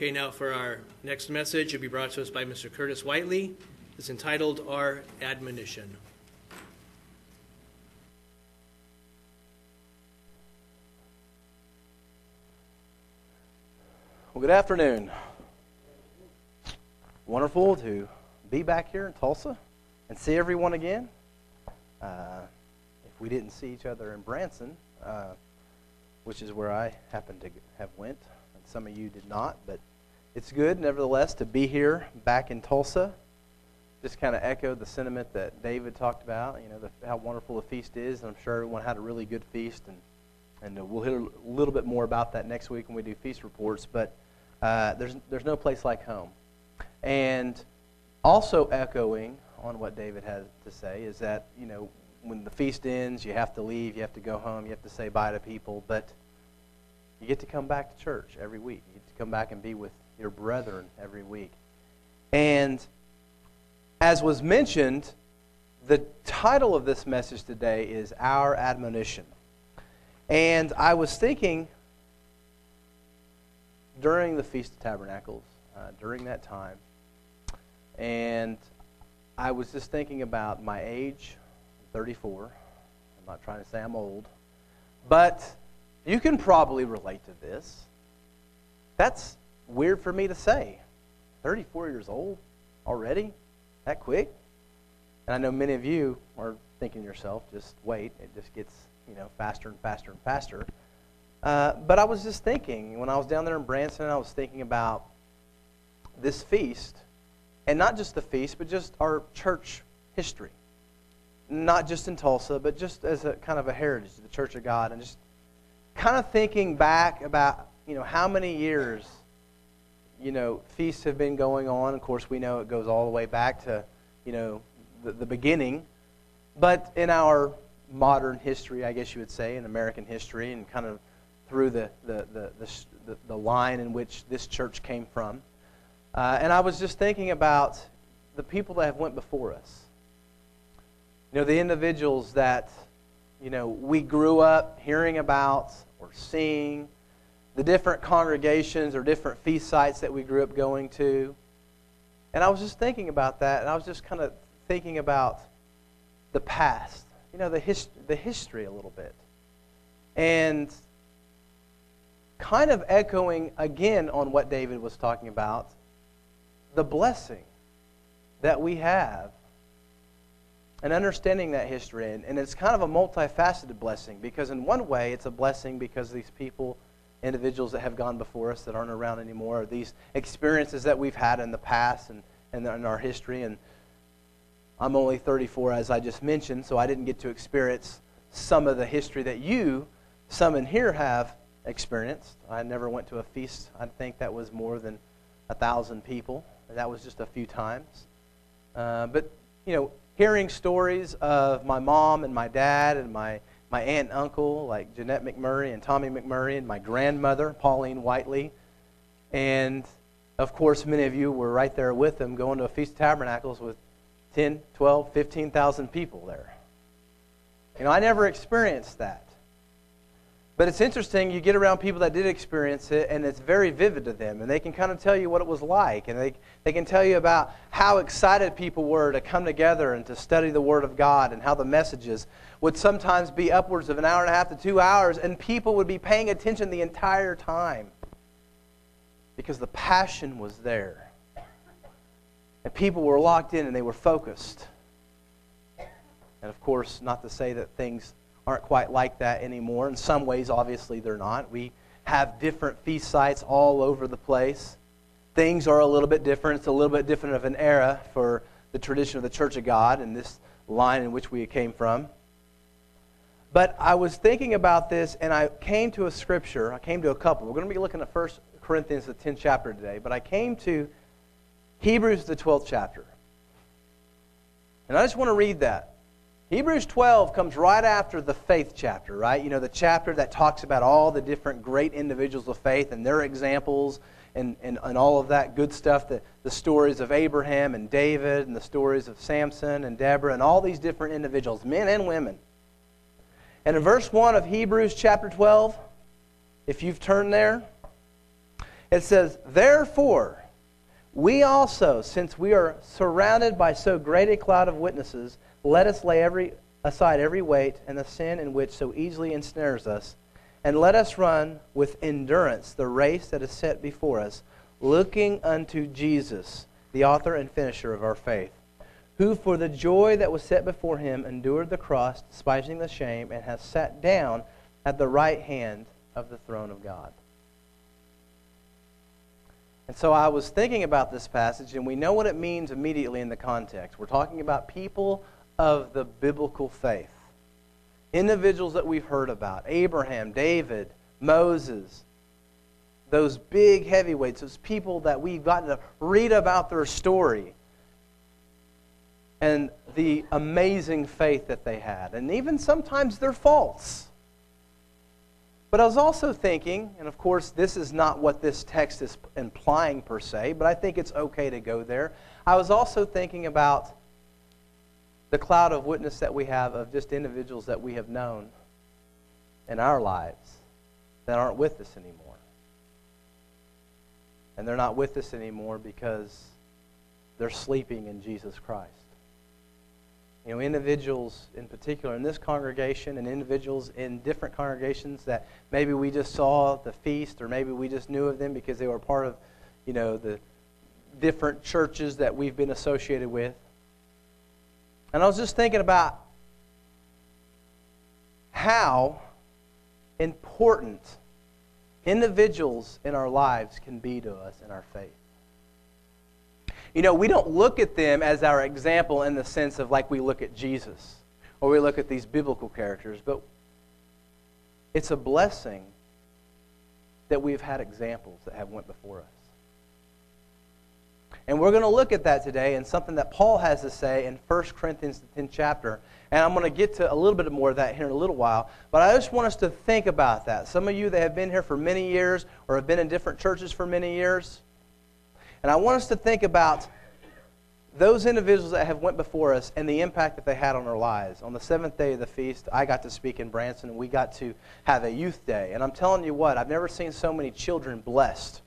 Okay, now for our next message, it'll be brought to us by Mr. Curtis Whiteley. It's entitled Our Admonition. Well, good afternoon. Wonderful to be back here in Tulsa and see everyone again. Uh, if we didn't see each other in Branson, uh, which is where I happened to have went, and some of you did not, but it's good, nevertheless, to be here back in Tulsa. Just kind of echoed the sentiment that David talked about, you know, the, how wonderful the feast is, and I'm sure everyone had a really good feast, and and uh, we'll hear a little bit more about that next week when we do feast reports. But uh, there's there's no place like home, and also echoing on what David had to say is that you know when the feast ends, you have to leave, you have to go home, you have to say bye to people, but you get to come back to church every week. You get to come back and be with your brethren every week. And as was mentioned, the title of this message today is Our Admonition. And I was thinking during the Feast of Tabernacles, uh, during that time, and I was just thinking about my age, 34. I'm not trying to say I'm old, but you can probably relate to this. That's weird for me to say. 34 years old already? That quick? And I know many of you are thinking yourself, just wait, it just gets you know, faster and faster and faster. Uh, but I was just thinking, when I was down there in Branson, I was thinking about this feast, and not just the feast, but just our church history. Not just in Tulsa, but just as a kind of a heritage the Church of God, and just kind of thinking back about, you know, how many years, you know, feasts have been going on. Of course, we know it goes all the way back to, you know, the, the beginning. But in our modern history, I guess you would say, in American history, and kind of through the, the, the, the, the line in which this church came from. Uh, and I was just thinking about the people that have went before us. You know, the individuals that, you know, we grew up hearing about or seeing, the different congregations or different feast sites that we grew up going to. And I was just thinking about that, and I was just kind of thinking about the past you know, the, his, the history a little bit. And kind of echoing again on what David was talking about, the blessing that we have and understanding that history. And, and it's kind of a multifaceted blessing because, in one way, it's a blessing because these people, individuals that have gone before us that aren't around anymore, these experiences that we've had in the past and, and in our history. And I'm only 34, as I just mentioned, so I didn't get to experience some of the history that you, some in here, have experienced. I never went to a feast. I think that was more than a thousand people. That was just a few times. Uh, but, you know, hearing stories of my mom and my dad and my, my aunt and uncle, like Jeanette McMurray and Tommy McMurray, and my grandmother, Pauline Whiteley. And, of course, many of you were right there with them going to a Feast of Tabernacles with 10, 12, 15,000 people there. You know, I never experienced that. But it's interesting, you get around people that did experience it, and it's very vivid to them. And they can kind of tell you what it was like. And they, they can tell you about how excited people were to come together and to study the Word of God, and how the messages would sometimes be upwards of an hour and a half to two hours, and people would be paying attention the entire time because the passion was there. And people were locked in and they were focused. And of course, not to say that things aren't quite like that anymore. In some ways, obviously, they're not. We have different feast sites all over the place. Things are a little bit different. It's a little bit different of an era for the tradition of the Church of God and this line in which we came from. But I was thinking about this and I came to a scripture. I came to a couple. We're going to be looking at 1 Corinthians, the 10th chapter today. But I came to Hebrews, the 12th chapter. And I just want to read that. Hebrews 12 comes right after the faith chapter, right? You know, the chapter that talks about all the different great individuals of faith and their examples and, and, and all of that good stuff, the, the stories of Abraham and David and the stories of Samson and Deborah and all these different individuals, men and women. And in verse 1 of Hebrews chapter 12, if you've turned there, It says, Therefore, we also, since we are surrounded by so great a cloud of witnesses, let us lay every, aside every weight and the sin in which so easily ensnares us, and let us run with endurance the race that is set before us, looking unto Jesus, the author and finisher of our faith, who for the joy that was set before him endured the cross, despising the shame, and has sat down at the right hand of the throne of God. And so I was thinking about this passage, and we know what it means immediately in the context. We're talking about people of the biblical faith, individuals that we've heard about Abraham, David, Moses, those big heavyweights, those people that we've gotten to read about their story and the amazing faith that they had, and even sometimes their faults. But I was also thinking, and of course, this is not what this text is implying per se, but I think it's okay to go there. I was also thinking about the cloud of witness that we have of just individuals that we have known in our lives that aren't with us anymore. And they're not with us anymore because they're sleeping in Jesus Christ. You know, individuals in particular in this congregation and individuals in different congregations that maybe we just saw the feast or maybe we just knew of them because they were part of, you know, the different churches that we've been associated with. And I was just thinking about how important individuals in our lives can be to us in our faith. You know, we don't look at them as our example in the sense of like we look at Jesus or we look at these biblical characters, but it's a blessing that we've had examples that have went before us. And we're going to look at that today and something that Paul has to say in 1 Corinthians, the 10th chapter. And I'm going to get to a little bit more of that here in a little while. But I just want us to think about that. Some of you that have been here for many years or have been in different churches for many years, and I want us to think about those individuals that have went before us and the impact that they had on our lives. On the seventh day of the feast, I got to speak in Branson, and we got to have a youth day. And I'm telling you what, I've never seen so many children blessed.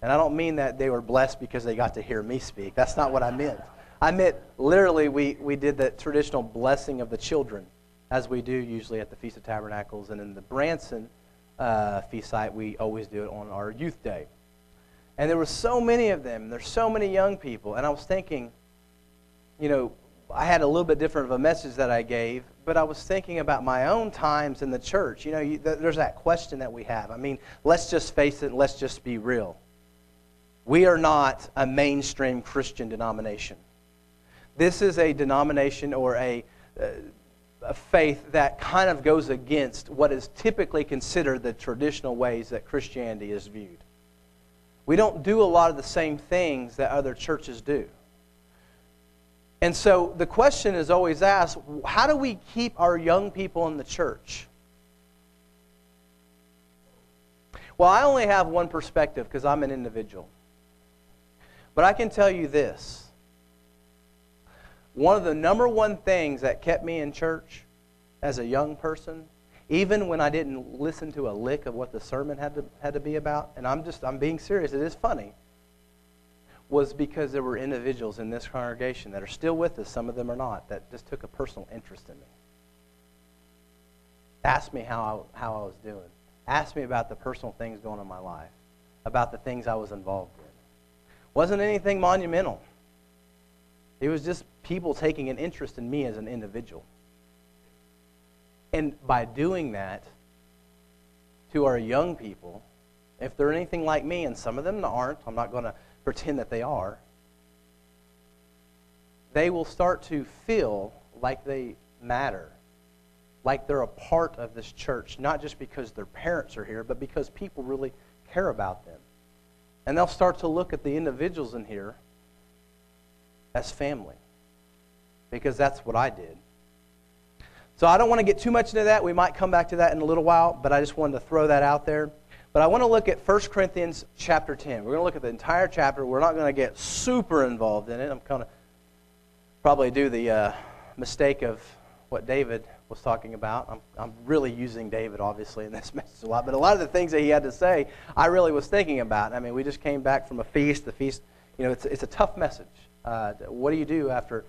And I don't mean that they were blessed because they got to hear me speak. That's not what I meant. I meant literally we, we did the traditional blessing of the children, as we do usually at the Feast of Tabernacles. And in the Branson uh, feast site, we always do it on our youth day. And there were so many of them. There's so many young people. And I was thinking, you know, I had a little bit different of a message that I gave, but I was thinking about my own times in the church. You know, you, th- there's that question that we have. I mean, let's just face it let's just be real. We are not a mainstream Christian denomination. This is a denomination or a, uh, a faith that kind of goes against what is typically considered the traditional ways that Christianity is viewed. We don't do a lot of the same things that other churches do. And so the question is always asked how do we keep our young people in the church? Well, I only have one perspective because I'm an individual. But I can tell you this one of the number one things that kept me in church as a young person even when I didn't listen to a lick of what the sermon had to, had to be about, and I'm just, I'm being serious, it is funny, was because there were individuals in this congregation that are still with us, some of them are not, that just took a personal interest in me. Asked me how I, how I was doing. Asked me about the personal things going on in my life, about the things I was involved in. Wasn't anything monumental. It was just people taking an interest in me as an individual. And by doing that to our young people, if they're anything like me, and some of them aren't, I'm not going to pretend that they are, they will start to feel like they matter, like they're a part of this church, not just because their parents are here, but because people really care about them. And they'll start to look at the individuals in here as family, because that's what I did. So I don't want to get too much into that. We might come back to that in a little while, but I just wanted to throw that out there. But I want to look at 1 Corinthians chapter 10. We're going to look at the entire chapter. We're not going to get super involved in it. I'm going to probably do the uh, mistake of what David was talking about. I'm, I'm really using David, obviously, in this message a lot, but a lot of the things that he had to say, I really was thinking about. I mean, we just came back from a feast. The feast, you know, it's, it's a tough message. Uh, what do you do after,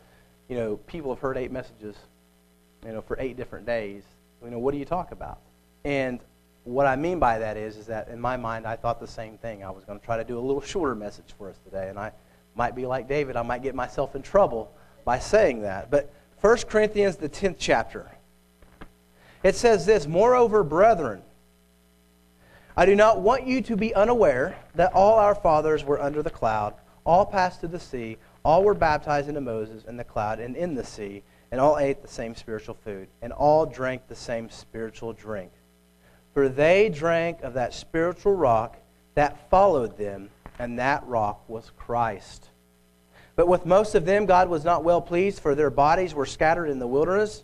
you know, people have heard eight messages, you know, for eight different days? You know, what do you talk about? And what I mean by that is, is that in my mind, I thought the same thing. I was going to try to do a little shorter message for us today, and I might be like David. I might get myself in trouble by saying that. But 1 Corinthians, the 10th chapter, it says this Moreover, brethren, I do not want you to be unaware that all our fathers were under the cloud, all passed through the sea, all were baptized into Moses in the cloud and in the sea, and all ate the same spiritual food, and all drank the same spiritual drink. For they drank of that spiritual rock that followed them, and that rock was Christ. But with most of them, God was not well pleased, for their bodies were scattered in the wilderness.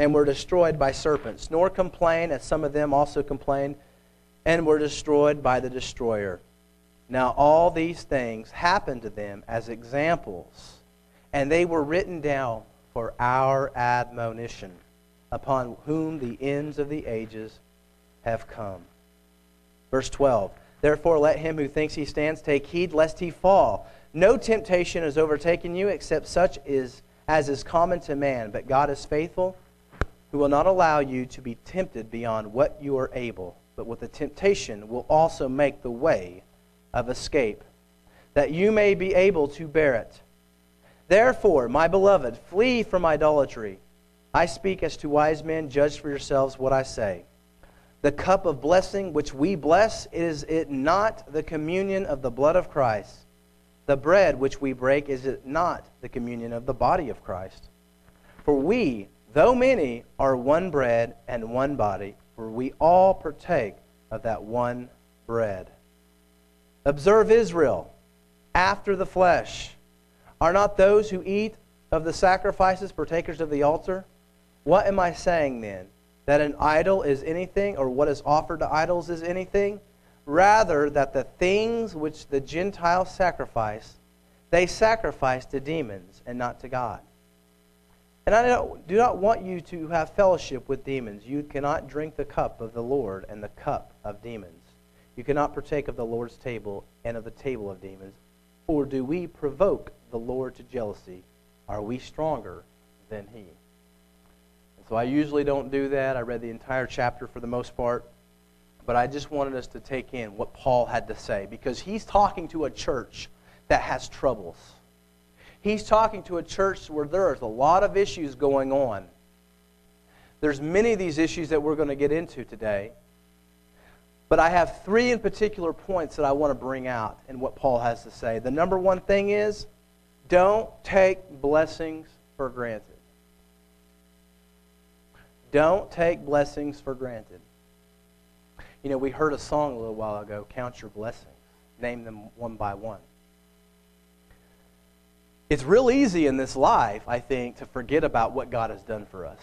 and were destroyed by serpents. Nor complain, as some of them also complained, and were destroyed by the destroyer. Now, all these things happened to them as examples, and they were written down for our admonition, upon whom the ends of the ages have come. Verse 12 Therefore, let him who thinks he stands take heed lest he fall. No temptation has overtaken you except such is, as is common to man, but God is faithful, who will not allow you to be tempted beyond what you are able, but with the temptation will also make the way of escape, that you may be able to bear it. Therefore, my beloved, flee from idolatry. I speak as to wise men, judge for yourselves what I say. The cup of blessing which we bless, is it not the communion of the blood of Christ? The bread which we break, is it not the communion of the body of Christ? For we, though many, are one bread and one body, for we all partake of that one bread. Observe Israel after the flesh. Are not those who eat of the sacrifices partakers of the altar? What am I saying then? That an idol is anything, or what is offered to idols is anything? Rather, that the things which the Gentiles sacrifice, they sacrifice to demons and not to God. And I do not want you to have fellowship with demons. You cannot drink the cup of the Lord and the cup of demons. You cannot partake of the Lord's table and of the table of demons. Or do we provoke the Lord to jealousy? Are we stronger than he? And so I usually don't do that. I read the entire chapter for the most part. But I just wanted us to take in what Paul had to say because he's talking to a church that has troubles. He's talking to a church where there's a lot of issues going on. There's many of these issues that we're going to get into today. But I have three in particular points that I want to bring out in what Paul has to say. The number one thing is don't take blessings for granted. Don't take blessings for granted. You know, we heard a song a little while ago Count your blessings, name them one by one. It's real easy in this life, I think, to forget about what God has done for us.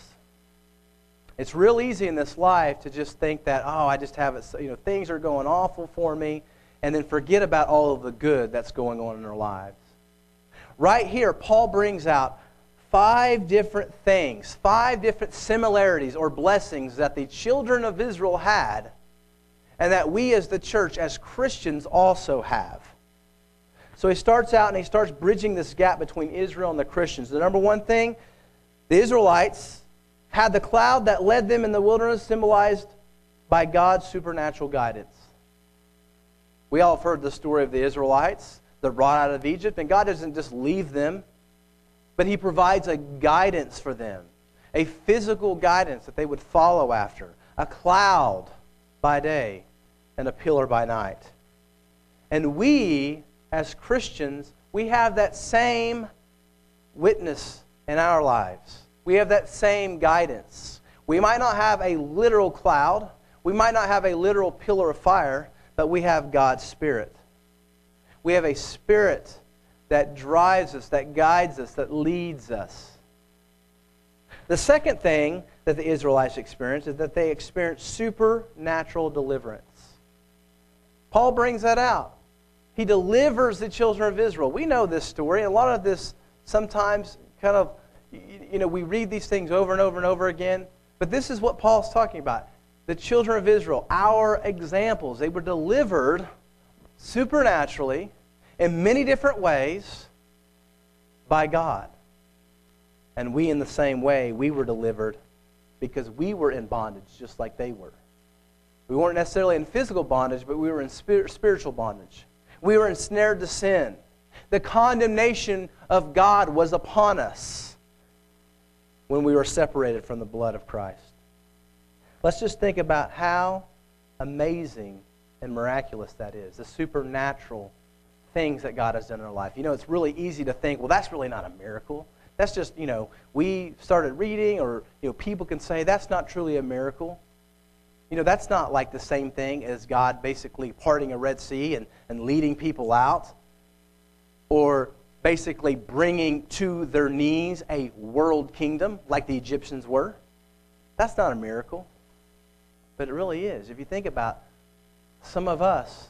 It's real easy in this life to just think that, oh, I just have it, you know, things are going awful for me, and then forget about all of the good that's going on in our lives. Right here, Paul brings out five different things, five different similarities or blessings that the children of Israel had, and that we as the church, as Christians, also have. So he starts out and he starts bridging this gap between Israel and the Christians. The number one thing, the Israelites had the cloud that led them in the wilderness symbolized by God's supernatural guidance. We all have heard the story of the Israelites. They're brought out of Egypt, and God doesn't just leave them, but He provides a guidance for them, a physical guidance that they would follow after, a cloud by day and a pillar by night. And we, as Christians, we have that same witness in our lives. We have that same guidance. We might not have a literal cloud, we might not have a literal pillar of fire, but we have God's Spirit. We have a Spirit that drives us, that guides us, that leads us. The second thing that the Israelites experienced is that they experienced supernatural deliverance. Paul brings that out. He delivers the children of Israel. We know this story. A lot of this sometimes kind of, you know, we read these things over and over and over again. But this is what Paul's talking about. The children of Israel, our examples, they were delivered supernaturally in many different ways by God. And we, in the same way, we were delivered because we were in bondage just like they were. We weren't necessarily in physical bondage, but we were in spiritual bondage. We were ensnared to sin. The condemnation of God was upon us when we were separated from the blood of Christ. Let's just think about how amazing and miraculous that is, the supernatural things that God has done in our life. You know, it's really easy to think, well, that's really not a miracle. That's just, you know, we started reading, or, you know, people can say that's not truly a miracle. You know, that's not like the same thing as God basically parting a Red Sea and, and leading people out, or basically bringing to their knees a world kingdom like the Egyptians were. That's not a miracle. But it really is. If you think about some of us,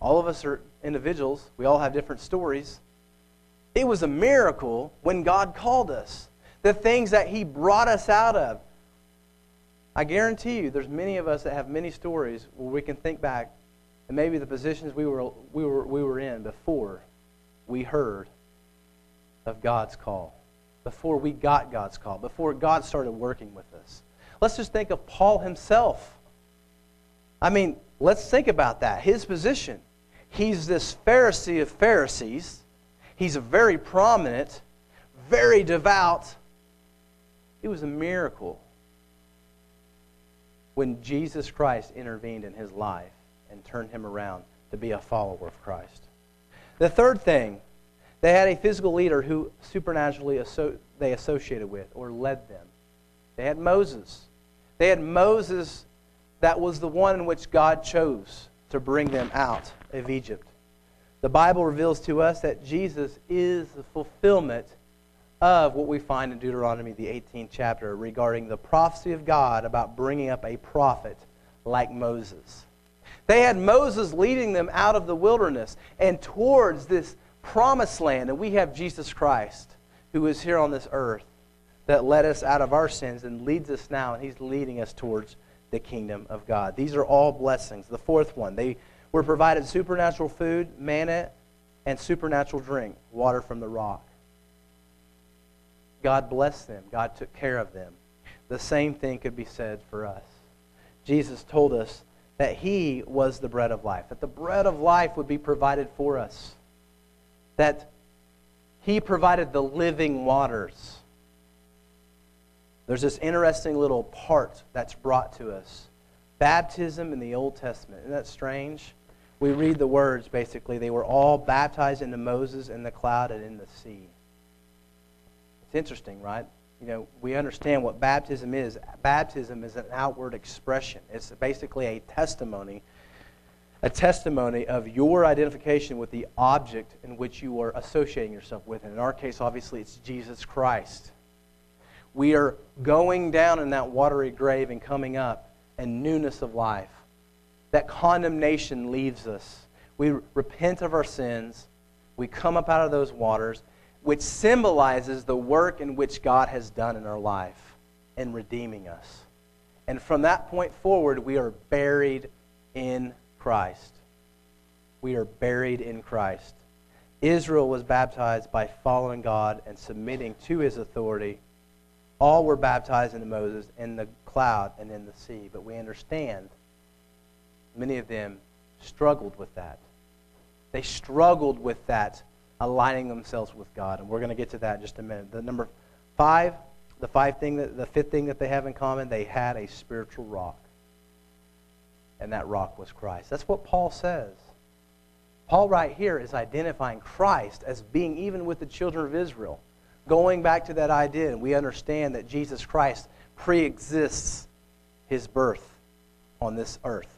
all of us are individuals, we all have different stories. It was a miracle when God called us. The things that He brought us out of. I guarantee you, there's many of us that have many stories where we can think back and maybe the positions we were, we were, we were in before we heard of God's call, before we got God's call, before God started working with us. Let's just think of Paul himself. I mean, let's think about that. His position. He's this Pharisee of Pharisees He's a very prominent, very devout. It was a miracle when Jesus Christ intervened in his life and turned him around to be a follower of Christ. The third thing, they had a physical leader who supernaturally they associated with or led them. They had Moses. They had Moses that was the one in which God chose to bring them out of Egypt. The Bible reveals to us that Jesus is the fulfillment of what we find in Deuteronomy, the 18th chapter, regarding the prophecy of God about bringing up a prophet like Moses. They had Moses leading them out of the wilderness and towards this promised land, and we have Jesus Christ, who is here on this earth, that led us out of our sins and leads us now, and he's leading us towards the kingdom of God. These are all blessings. The fourth one, they were provided supernatural food, manna, and supernatural drink, water from the rock. God blessed them. God took care of them. The same thing could be said for us. Jesus told us that He was the bread of life, that the bread of life would be provided for us, that He provided the living waters. There's this interesting little part that's brought to us baptism in the Old Testament. Isn't that strange? we read the words basically. They were all baptized into Moses in the cloud and in the sea. It's interesting, right? You know, we understand what baptism is. Baptism is an outward expression, it's basically a testimony. A testimony of your identification with the object in which you are associating yourself with. And in our case, obviously, it's Jesus Christ. We are going down in that watery grave and coming up in newness of life that condemnation leaves us. We repent of our sins. We come up out of those waters, which symbolizes the work in which God has done in our life in redeeming us. And from that point forward, we are buried in Christ. We are buried in Christ. Israel was baptized by following God and submitting to his authority. All were baptized into Moses in the cloud and in the sea. But we understand many of them struggled with that. They struggled with that, aligning themselves with God. And we're going to get to that in just a minute. The number five, the five thing that, the fifth thing that they have in common, they had a spiritual rock. And that rock was Christ. That's what Paul says. Paul, right here, is identifying Christ as being even with the children of Israel. Going back to that idea, we understand that Jesus Christ pre-exists his birth on this earth.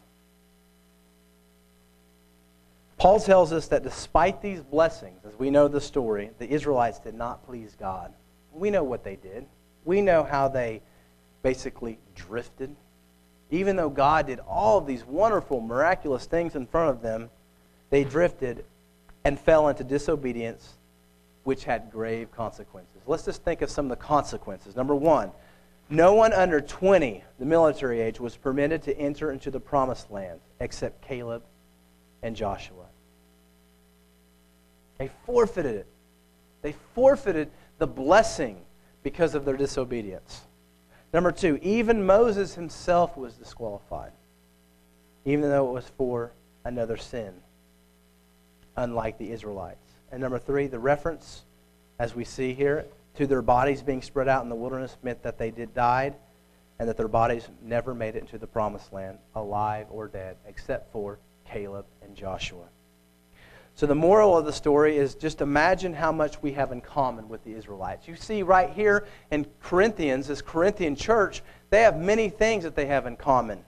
Paul tells us that despite these blessings, as we know the story, the Israelites did not please God. We know what they did. We know how they basically drifted. Even though God did all of these wonderful, miraculous things in front of them, they drifted and fell into disobedience, which had grave consequences. Let's just think of some of the consequences. Number one, no one under 20, the military age, was permitted to enter into the promised land except Caleb and Joshua. They forfeited it. They forfeited the blessing because of their disobedience. Number two, even Moses himself was disqualified, even though it was for another sin, unlike the Israelites. And number three, the reference, as we see here, to their bodies being spread out in the wilderness meant that they did died and that their bodies never made it into the promised land, alive or dead, except for Caleb and Joshua. So the moral of the story is just imagine how much we have in common with the Israelites. You see right here in Corinthians, this Corinthian church, they have many things that they have in common.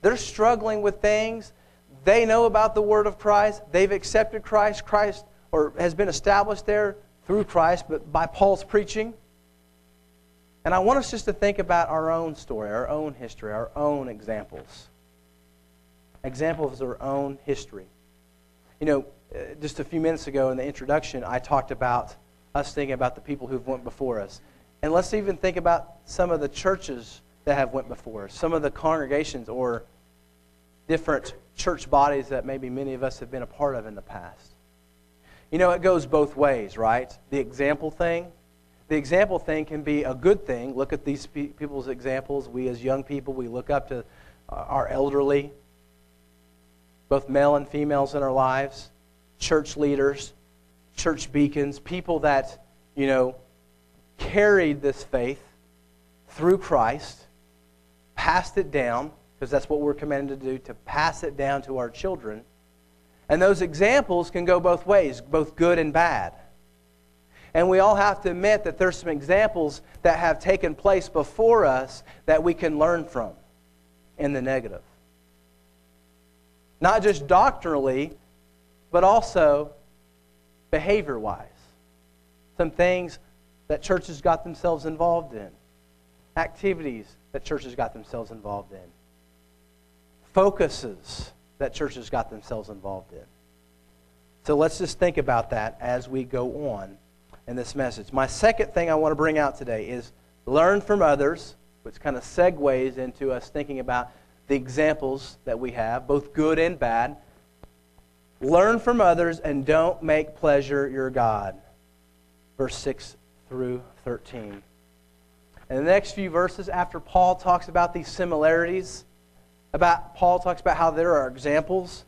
They're struggling with things. They know about the word of Christ. They've accepted Christ. Christ or has been established there through Christ, but by Paul's preaching. And I want us just to think about our own story, our own history, our own examples. Examples of our own history. You know, just a few minutes ago in the introduction, I talked about us thinking about the people who've went before us. And let's even think about some of the churches that have went before us, some of the congregations or different church bodies that maybe many of us have been a part of in the past. You know, it goes both ways, right? The example thing. The example thing can be a good thing. Look at these people's examples. We, as young people, we look up to uh, our elderly, both male and females in our lives church leaders, church beacons, people that, you know, carried this faith through Christ, passed it down, because that's what we're commanded to do, to pass it down to our children. And those examples can go both ways, both good and bad. And we all have to admit that there's some examples that have taken place before us that we can learn from in the negative. Not just doctrinally, but also behavior wise. Some things that churches got themselves involved in, activities that churches got themselves involved in, focuses that churches got themselves involved in. So let's just think about that as we go on in this message. My second thing I want to bring out today is learn from others, which kind of segues into us thinking about the examples that we have, both good and bad. Learn from others and don't make pleasure your God. Verse 6 through 13. And the next few verses, after Paul talks about these similarities, about Paul talks about how there are examples.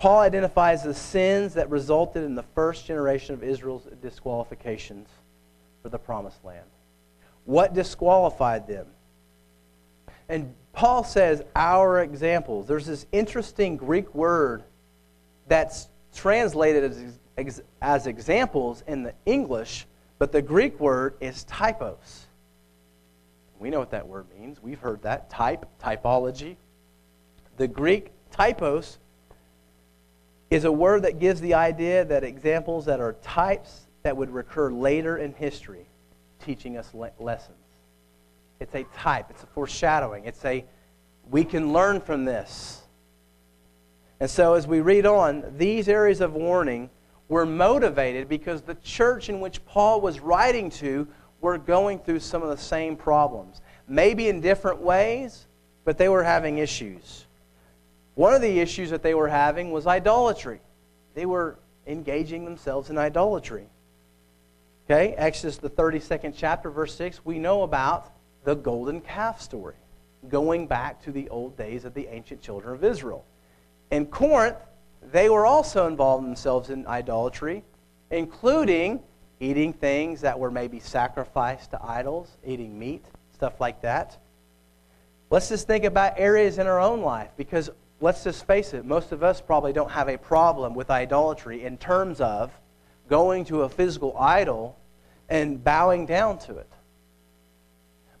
Paul identifies the sins that resulted in the first generation of Israel's disqualifications for the promised land. What disqualified them? And Paul says, our examples. There's this interesting Greek word that's translated as, as examples in the English, but the Greek word is typos. We know what that word means. We've heard that. Type, typology. The Greek typos is a word that gives the idea that examples that are types that would recur later in history, teaching us le- lessons. It's a type, it's a foreshadowing. It's a, we can learn from this. And so, as we read on, these areas of warning were motivated because the church in which Paul was writing to were going through some of the same problems. Maybe in different ways, but they were having issues. One of the issues that they were having was idolatry. They were engaging themselves in idolatry. Okay, Exodus, the 32nd chapter, verse 6, we know about the golden calf story, going back to the old days of the ancient children of Israel. In Corinth, they were also involved themselves in idolatry, including eating things that were maybe sacrificed to idols, eating meat, stuff like that. Let's just think about areas in our own life because let's just face it, most of us probably don't have a problem with idolatry in terms of going to a physical idol and bowing down to it.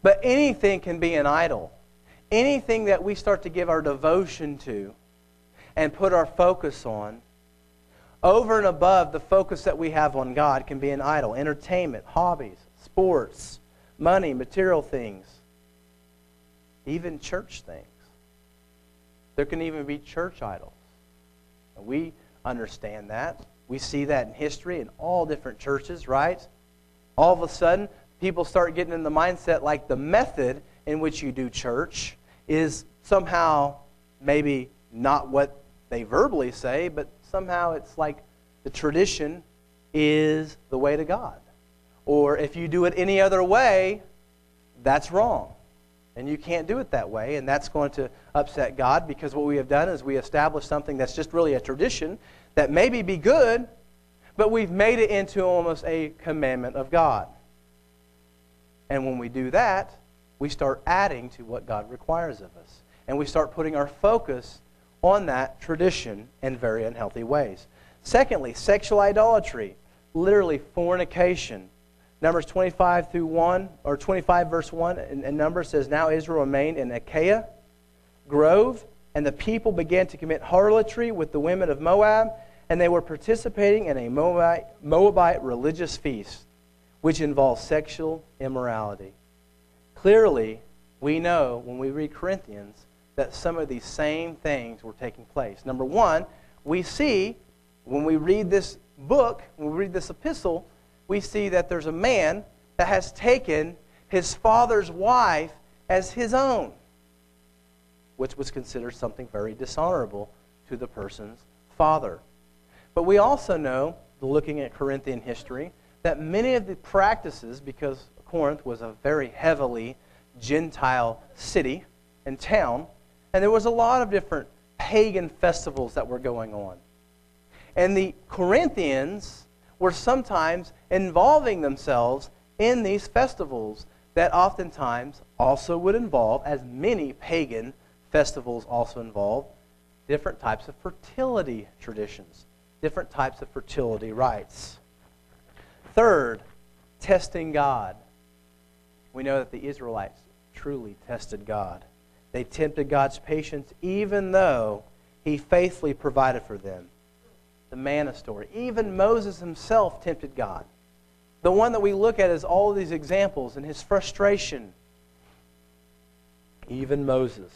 But anything can be an idol. Anything that we start to give our devotion to and put our focus on, over and above the focus that we have on God, can be an idol. Entertainment, hobbies, sports, money, material things, even church things. There can even be church idols. And we understand that. We see that in history in all different churches, right? All of a sudden, people start getting in the mindset like the method in which you do church is somehow maybe not what they verbally say, but somehow it's like the tradition is the way to God. Or if you do it any other way, that's wrong. And you can't do it that way, and that's going to upset God because what we have done is we establish something that's just really a tradition that maybe be good, but we've made it into almost a commandment of God. And when we do that, we start adding to what God requires of us. And we start putting our focus on that tradition in very unhealthy ways. Secondly, sexual idolatry, literally fornication. Numbers 25 through 1, or 25 verse 1, and, and Numbers says, Now Israel remained in Acacia Grove, and the people began to commit harlotry with the women of Moab, and they were participating in a Moabite, Moabite religious feast, which involved sexual immorality. Clearly, we know when we read Corinthians that some of these same things were taking place. Number one, we see when we read this book, when we read this epistle, we see that there's a man that has taken his father's wife as his own, which was considered something very dishonorable to the person's father. But we also know, looking at Corinthian history, that many of the practices, because Corinth was a very heavily Gentile city and town, and there was a lot of different pagan festivals that were going on. And the Corinthians were sometimes involving themselves in these festivals that oftentimes also would involve, as many pagan festivals also involve, different types of fertility traditions, different types of fertility rites. Third, testing God. We know that the Israelites truly tested God. They tempted God's patience even though He faithfully provided for them the manna story. Even Moses himself tempted God. The one that we look at is all of these examples and his frustration. Even Moses.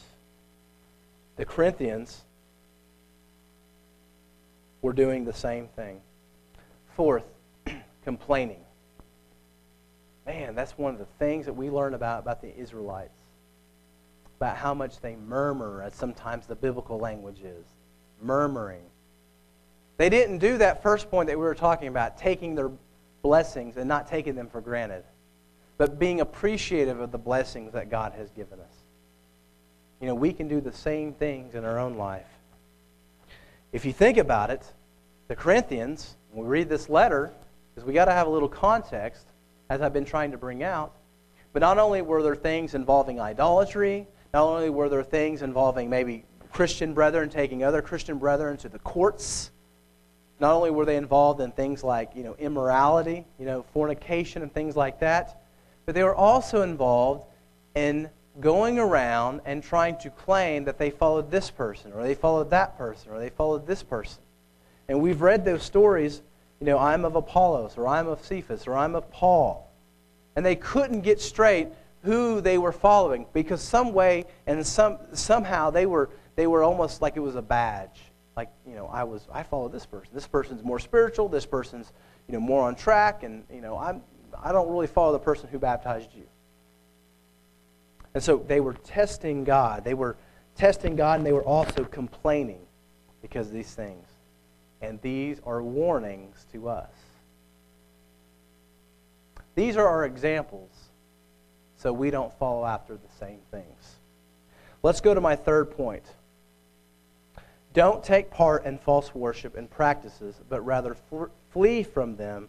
The Corinthians were doing the same thing. Fourth, complaining. Man, that's one of the things that we learn about about the Israelites. About how much they murmur, as sometimes the biblical language is. Murmuring. They didn't do that first point that we were talking about, taking their blessings and not taking them for granted, but being appreciative of the blessings that God has given us. You know, we can do the same things in our own life. If you think about it, the Corinthians, when we read this letter, because we got to have a little context, as I've been trying to bring out. But not only were there things involving idolatry, not only were there things involving maybe Christian brethren taking other Christian brethren to the courts not only were they involved in things like, you know, immorality, you know, fornication and things like that, but they were also involved in going around and trying to claim that they followed this person or they followed that person or they followed this person. And we've read those stories, you know, I'm of Apollos or I'm of Cephas or I'm of Paul. And they couldn't get straight who they were following because some way and some somehow they were they were almost like it was a badge. Like you know i was i follow this person. This person's more spiritual. This person's you know more on track. And you know i'm i don't really follow the person who baptized you. And so they were testing god. They were testing god and they were also complaining because of these things. And these are warnings to us. These are our examples so we don't follow after the same things let's go to my third point don't take part in false worship and practices, but rather flee from them.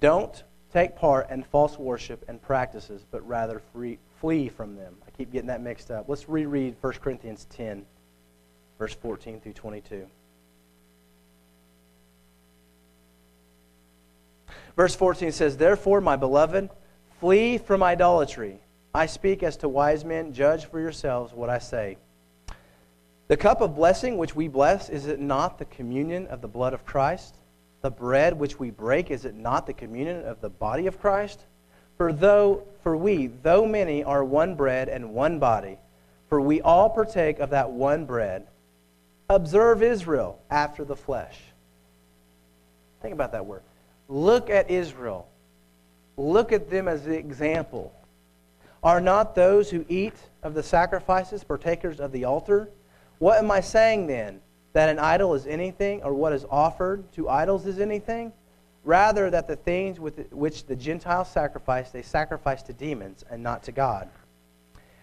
Don't take part in false worship and practices, but rather flee from them. I keep getting that mixed up. Let's reread 1 Corinthians 10, verse 14 through 22. Verse 14 says, Therefore, my beloved, Flee from idolatry. I speak as to wise men. Judge for yourselves what I say. The cup of blessing which we bless, is it not the communion of the blood of Christ? The bread which we break, is it not the communion of the body of Christ? For though for we, though many, are one bread and one body, for we all partake of that one bread. Observe Israel after the flesh. Think about that word. Look at Israel. Look at them as the example. Are not those who eat of the sacrifices partakers of the altar? What am I saying then? That an idol is anything, or what is offered to idols is anything? Rather, that the things with which the Gentiles sacrifice, they sacrifice to demons and not to God.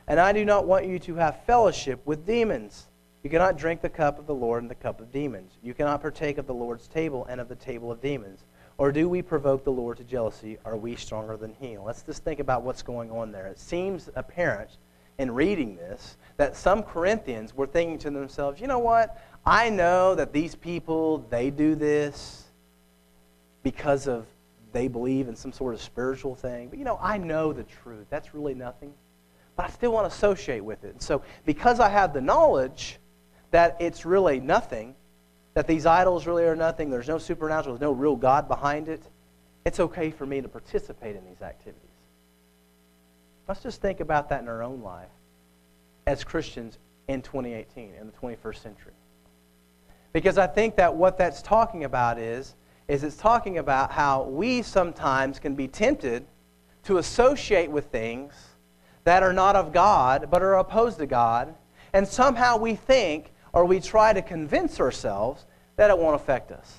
And I do not want you to have fellowship with demons. You cannot drink the cup of the Lord and the cup of demons. You cannot partake of the Lord's table and of the table of demons. Or do we provoke the Lord to jealousy? Are we stronger than He? Let's just think about what's going on there. It seems apparent in reading this that some Corinthians were thinking to themselves, you know what? I know that these people, they do this because of they believe in some sort of spiritual thing. But you know, I know the truth. That's really nothing. But I still want to associate with it. And so because I have the knowledge that it's really nothing, that these idols really are nothing, there's no supernatural, there's no real God behind it, it's okay for me to participate in these activities. Let's just think about that in our own life as Christians in 2018, in the 21st century. Because I think that what that's talking about is, is it's talking about how we sometimes can be tempted to associate with things that are not of God, but are opposed to God, and somehow we think or we try to convince ourselves that it won't affect us.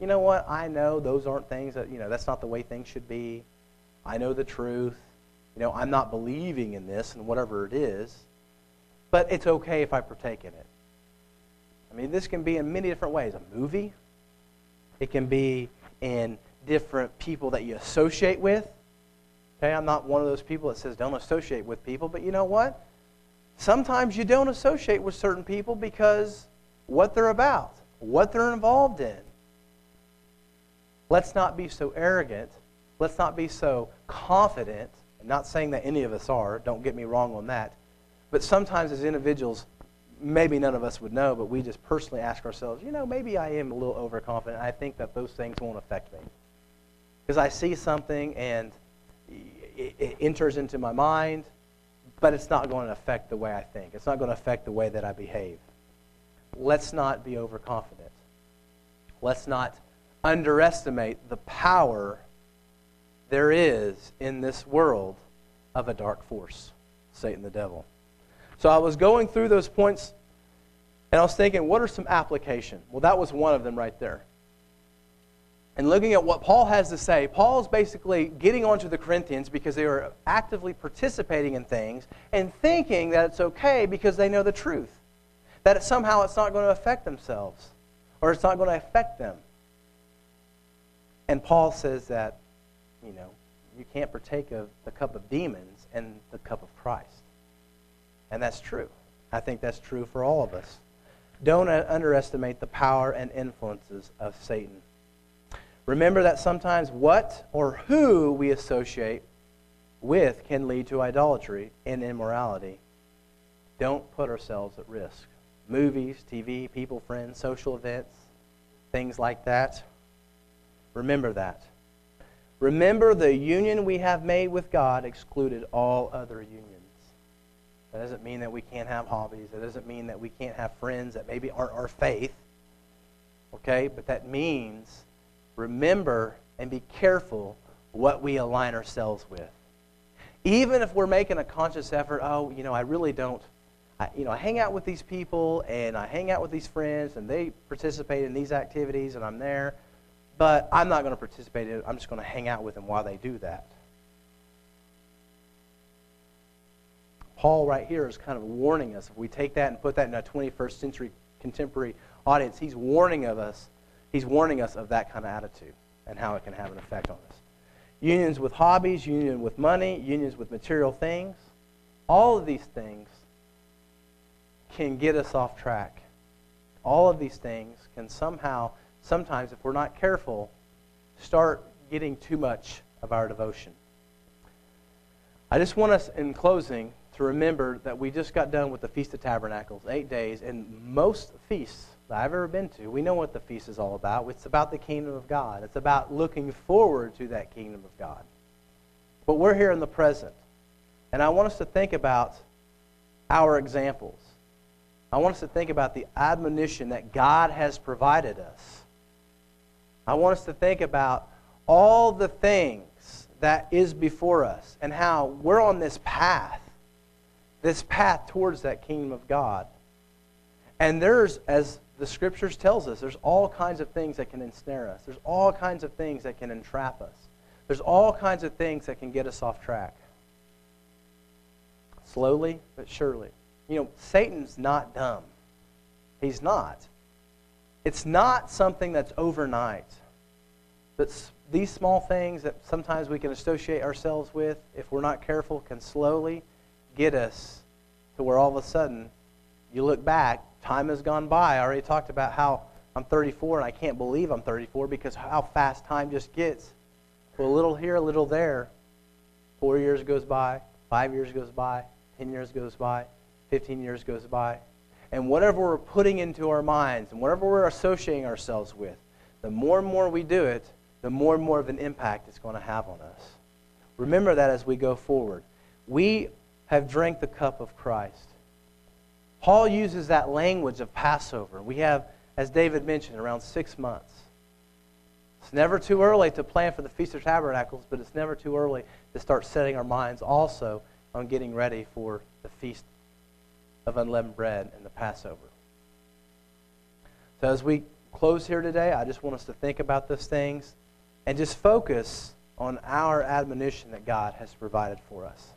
You know what? I know those aren't things that, you know, that's not the way things should be. I know the truth. You know, I'm not believing in this and whatever it is, but it's okay if I partake in it. I mean, this can be in many different ways. A movie, it can be in different people that you associate with. Okay, I'm not one of those people that says don't associate with people, but you know what? Sometimes you don't associate with certain people because what they're about, what they're involved in. Let's not be so arrogant. Let's not be so confident I'm not saying that any of us are, don't get me wrong on that. But sometimes as individuals, maybe none of us would know, but we just personally ask ourselves, you know, maybe I am a little overconfident. I think that those things won't affect me. Because I see something and it enters into my mind, but it's not going to affect the way I think. It's not going to affect the way that I behave. Let's not be overconfident. Let's not underestimate the power there is in this world of a dark force, Satan the devil. So I was going through those points and I was thinking, what are some application? Well, that was one of them right there. And looking at what Paul has to say, Paul's basically getting onto the Corinthians because they are actively participating in things and thinking that it's okay because they know the truth. That it, somehow it's not going to affect themselves or it's not going to affect them. And Paul says that you know, you can't partake of the cup of demons and the cup of Christ. And that's true. I think that's true for all of us. Don't underestimate the power and influences of Satan. Remember that sometimes what or who we associate with can lead to idolatry and immorality. Don't put ourselves at risk. Movies, TV, people, friends, social events, things like that. Remember that. Remember, the union we have made with God excluded all other unions. That doesn't mean that we can't have hobbies. That doesn't mean that we can't have friends that maybe aren't our faith. Okay? But that means remember and be careful what we align ourselves with. Even if we're making a conscious effort, oh, you know, I really don't. I, you know, I hang out with these people and I hang out with these friends and they participate in these activities and I'm there but I'm not going to participate in it. I'm just going to hang out with them while they do that. Paul, right here, is kind of warning us. If we take that and put that in a 21st century contemporary audience, he's warning of us. He's warning us of that kind of attitude and how it can have an effect on us. Unions with hobbies, union with money, unions with material things, all of these things can get us off track. All of these things can somehow sometimes, if we're not careful, start getting too much of our devotion. I just want us, in closing, to remember that we just got done with the Feast of Tabernacles, eight days, and most feasts that I've ever been to, we know what the feast is all about. It's about the kingdom of God. It's about looking forward to that kingdom of God. But we're here in the present. And I want us to think about our examples. I want us to think about the admonition that God has provided us. I want us to think about all the things that is before us and how we're on this path, this path towards that kingdom of God. And there's, as the scriptures tells us, there's all kinds of things that can ensnare us. There's all kinds of things that can entrap us. There's all kinds of things that can get us off track. Slowly but surely. You know, Satan's not dumb. He's not. It's not something that's overnight. But these small things that sometimes we can associate ourselves with, if we're not careful, can slowly get us to where all of a sudden you look back, time has gone by. I already talked about how I'm 34 and I can't believe I'm 34 because how fast time just gets. Well, a little here, a little there. Four years goes by, five years goes by, 10 years goes by, 15 years goes by. And whatever we're putting into our minds and whatever we're associating ourselves with, the more and more we do it, the more and more of an impact it's going to have on us. Remember that as we go forward. We have drank the cup of Christ. Paul uses that language of Passover. We have, as David mentioned, around six months. It's never too early to plan for the Feast of Tabernacles, but it's never too early to start setting our minds also on getting ready for the Feast of Unleavened Bread and the Passover. So, as we close here today, I just want us to think about those things and just focus on our admonition that God has provided for us.